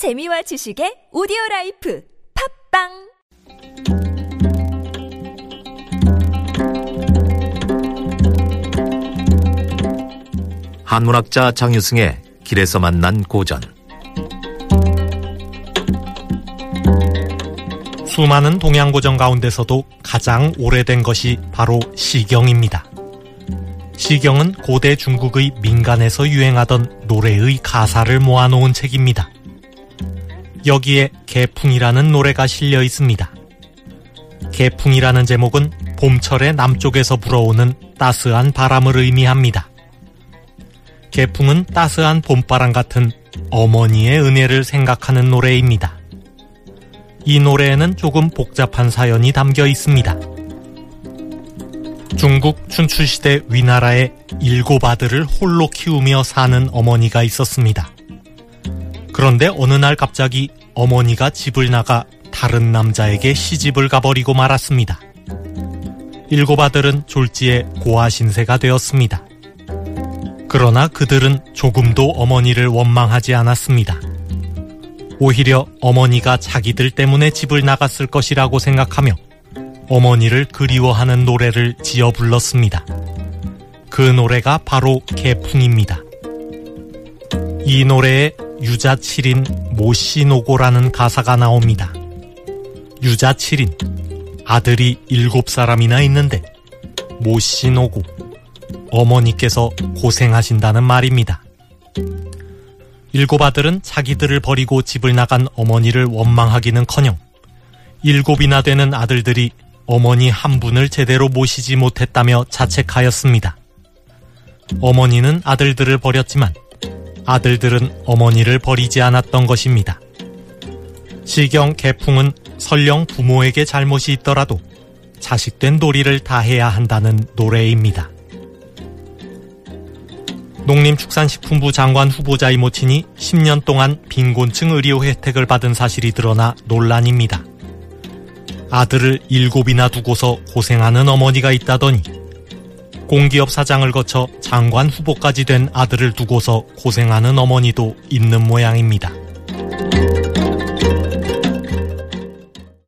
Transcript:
재미와 지식의 오디오 life 팟빵 한문학자 장유승의 길에서 만난 고전 수많은 동양 고전 가운데서도 가장 오래된 것이 바로 시경입니다. 시경은 고대 중국의 민간에서 유행하던 노래의 가사를 모아놓은 책입니다. 여기에 개풍이라는 노래가 실려 있습니다. 개풍이라는 제목은 봄철의 남쪽에서 불어오는 따스한 바람을 의미합니다. 개풍은 따스한 봄바람 같은 어머니의 은혜를 생각하는 노래입니다. 이 노래에는 조금 복잡한 사연이 담겨 있습니다. 중국 춘추시대 위나라에 일곱 아들을 홀로 키우며 사는 어머니가 있었습니다. 그런데 어느 날 갑자기 어머니가 집을 나가 다른 남자에게 시집을 가버리고 말았습니다. 일곱 아들은 졸지에 고아신세가 되었습니다. 그러나 그들은 조금도 어머니를 원망하지 않았습니다. 오히려 어머니가 자기들 때문에 집을 나갔을 것이라고 생각하며 어머니를 그리워하는 노래를 지어 불렀습니다. 그 노래가 바로 개풍입니다. 이 노래에 유자 7인 모씨노고라는 가사가 나옵니다. 유자 7인 아들이 7사람이나 있는데 모씨노고 어머니께서 고생하신다는 말입니다. 일곱 아들은 자기들을 버리고 집을 나간 어머니를 원망하기는커녕 일곱이나 되는 아들들이 어머니 한 분을 제대로 모시지 못했다며 자책하였습니다. 어머니는 아들들을 버렸지만 아들들은 어머니를 버리지 않았던 것입니다. 시경 개풍은 설령 부모에게 잘못이 있더라도 자식된 도리를 다해야 한다는 노래입니다. 농림축산식품부 장관 후보자의 모친이 10년 동안 빈곤층 의료 혜택을 받은 사실이 드러나 논란입니다. 아들을 일곱이나 두고서 고생하는 어머니가 있다더니 공기업 사장을 거쳐 장관 후보까지 된 아들을 두고서 고생하는 어머니도 있는 모양입니다.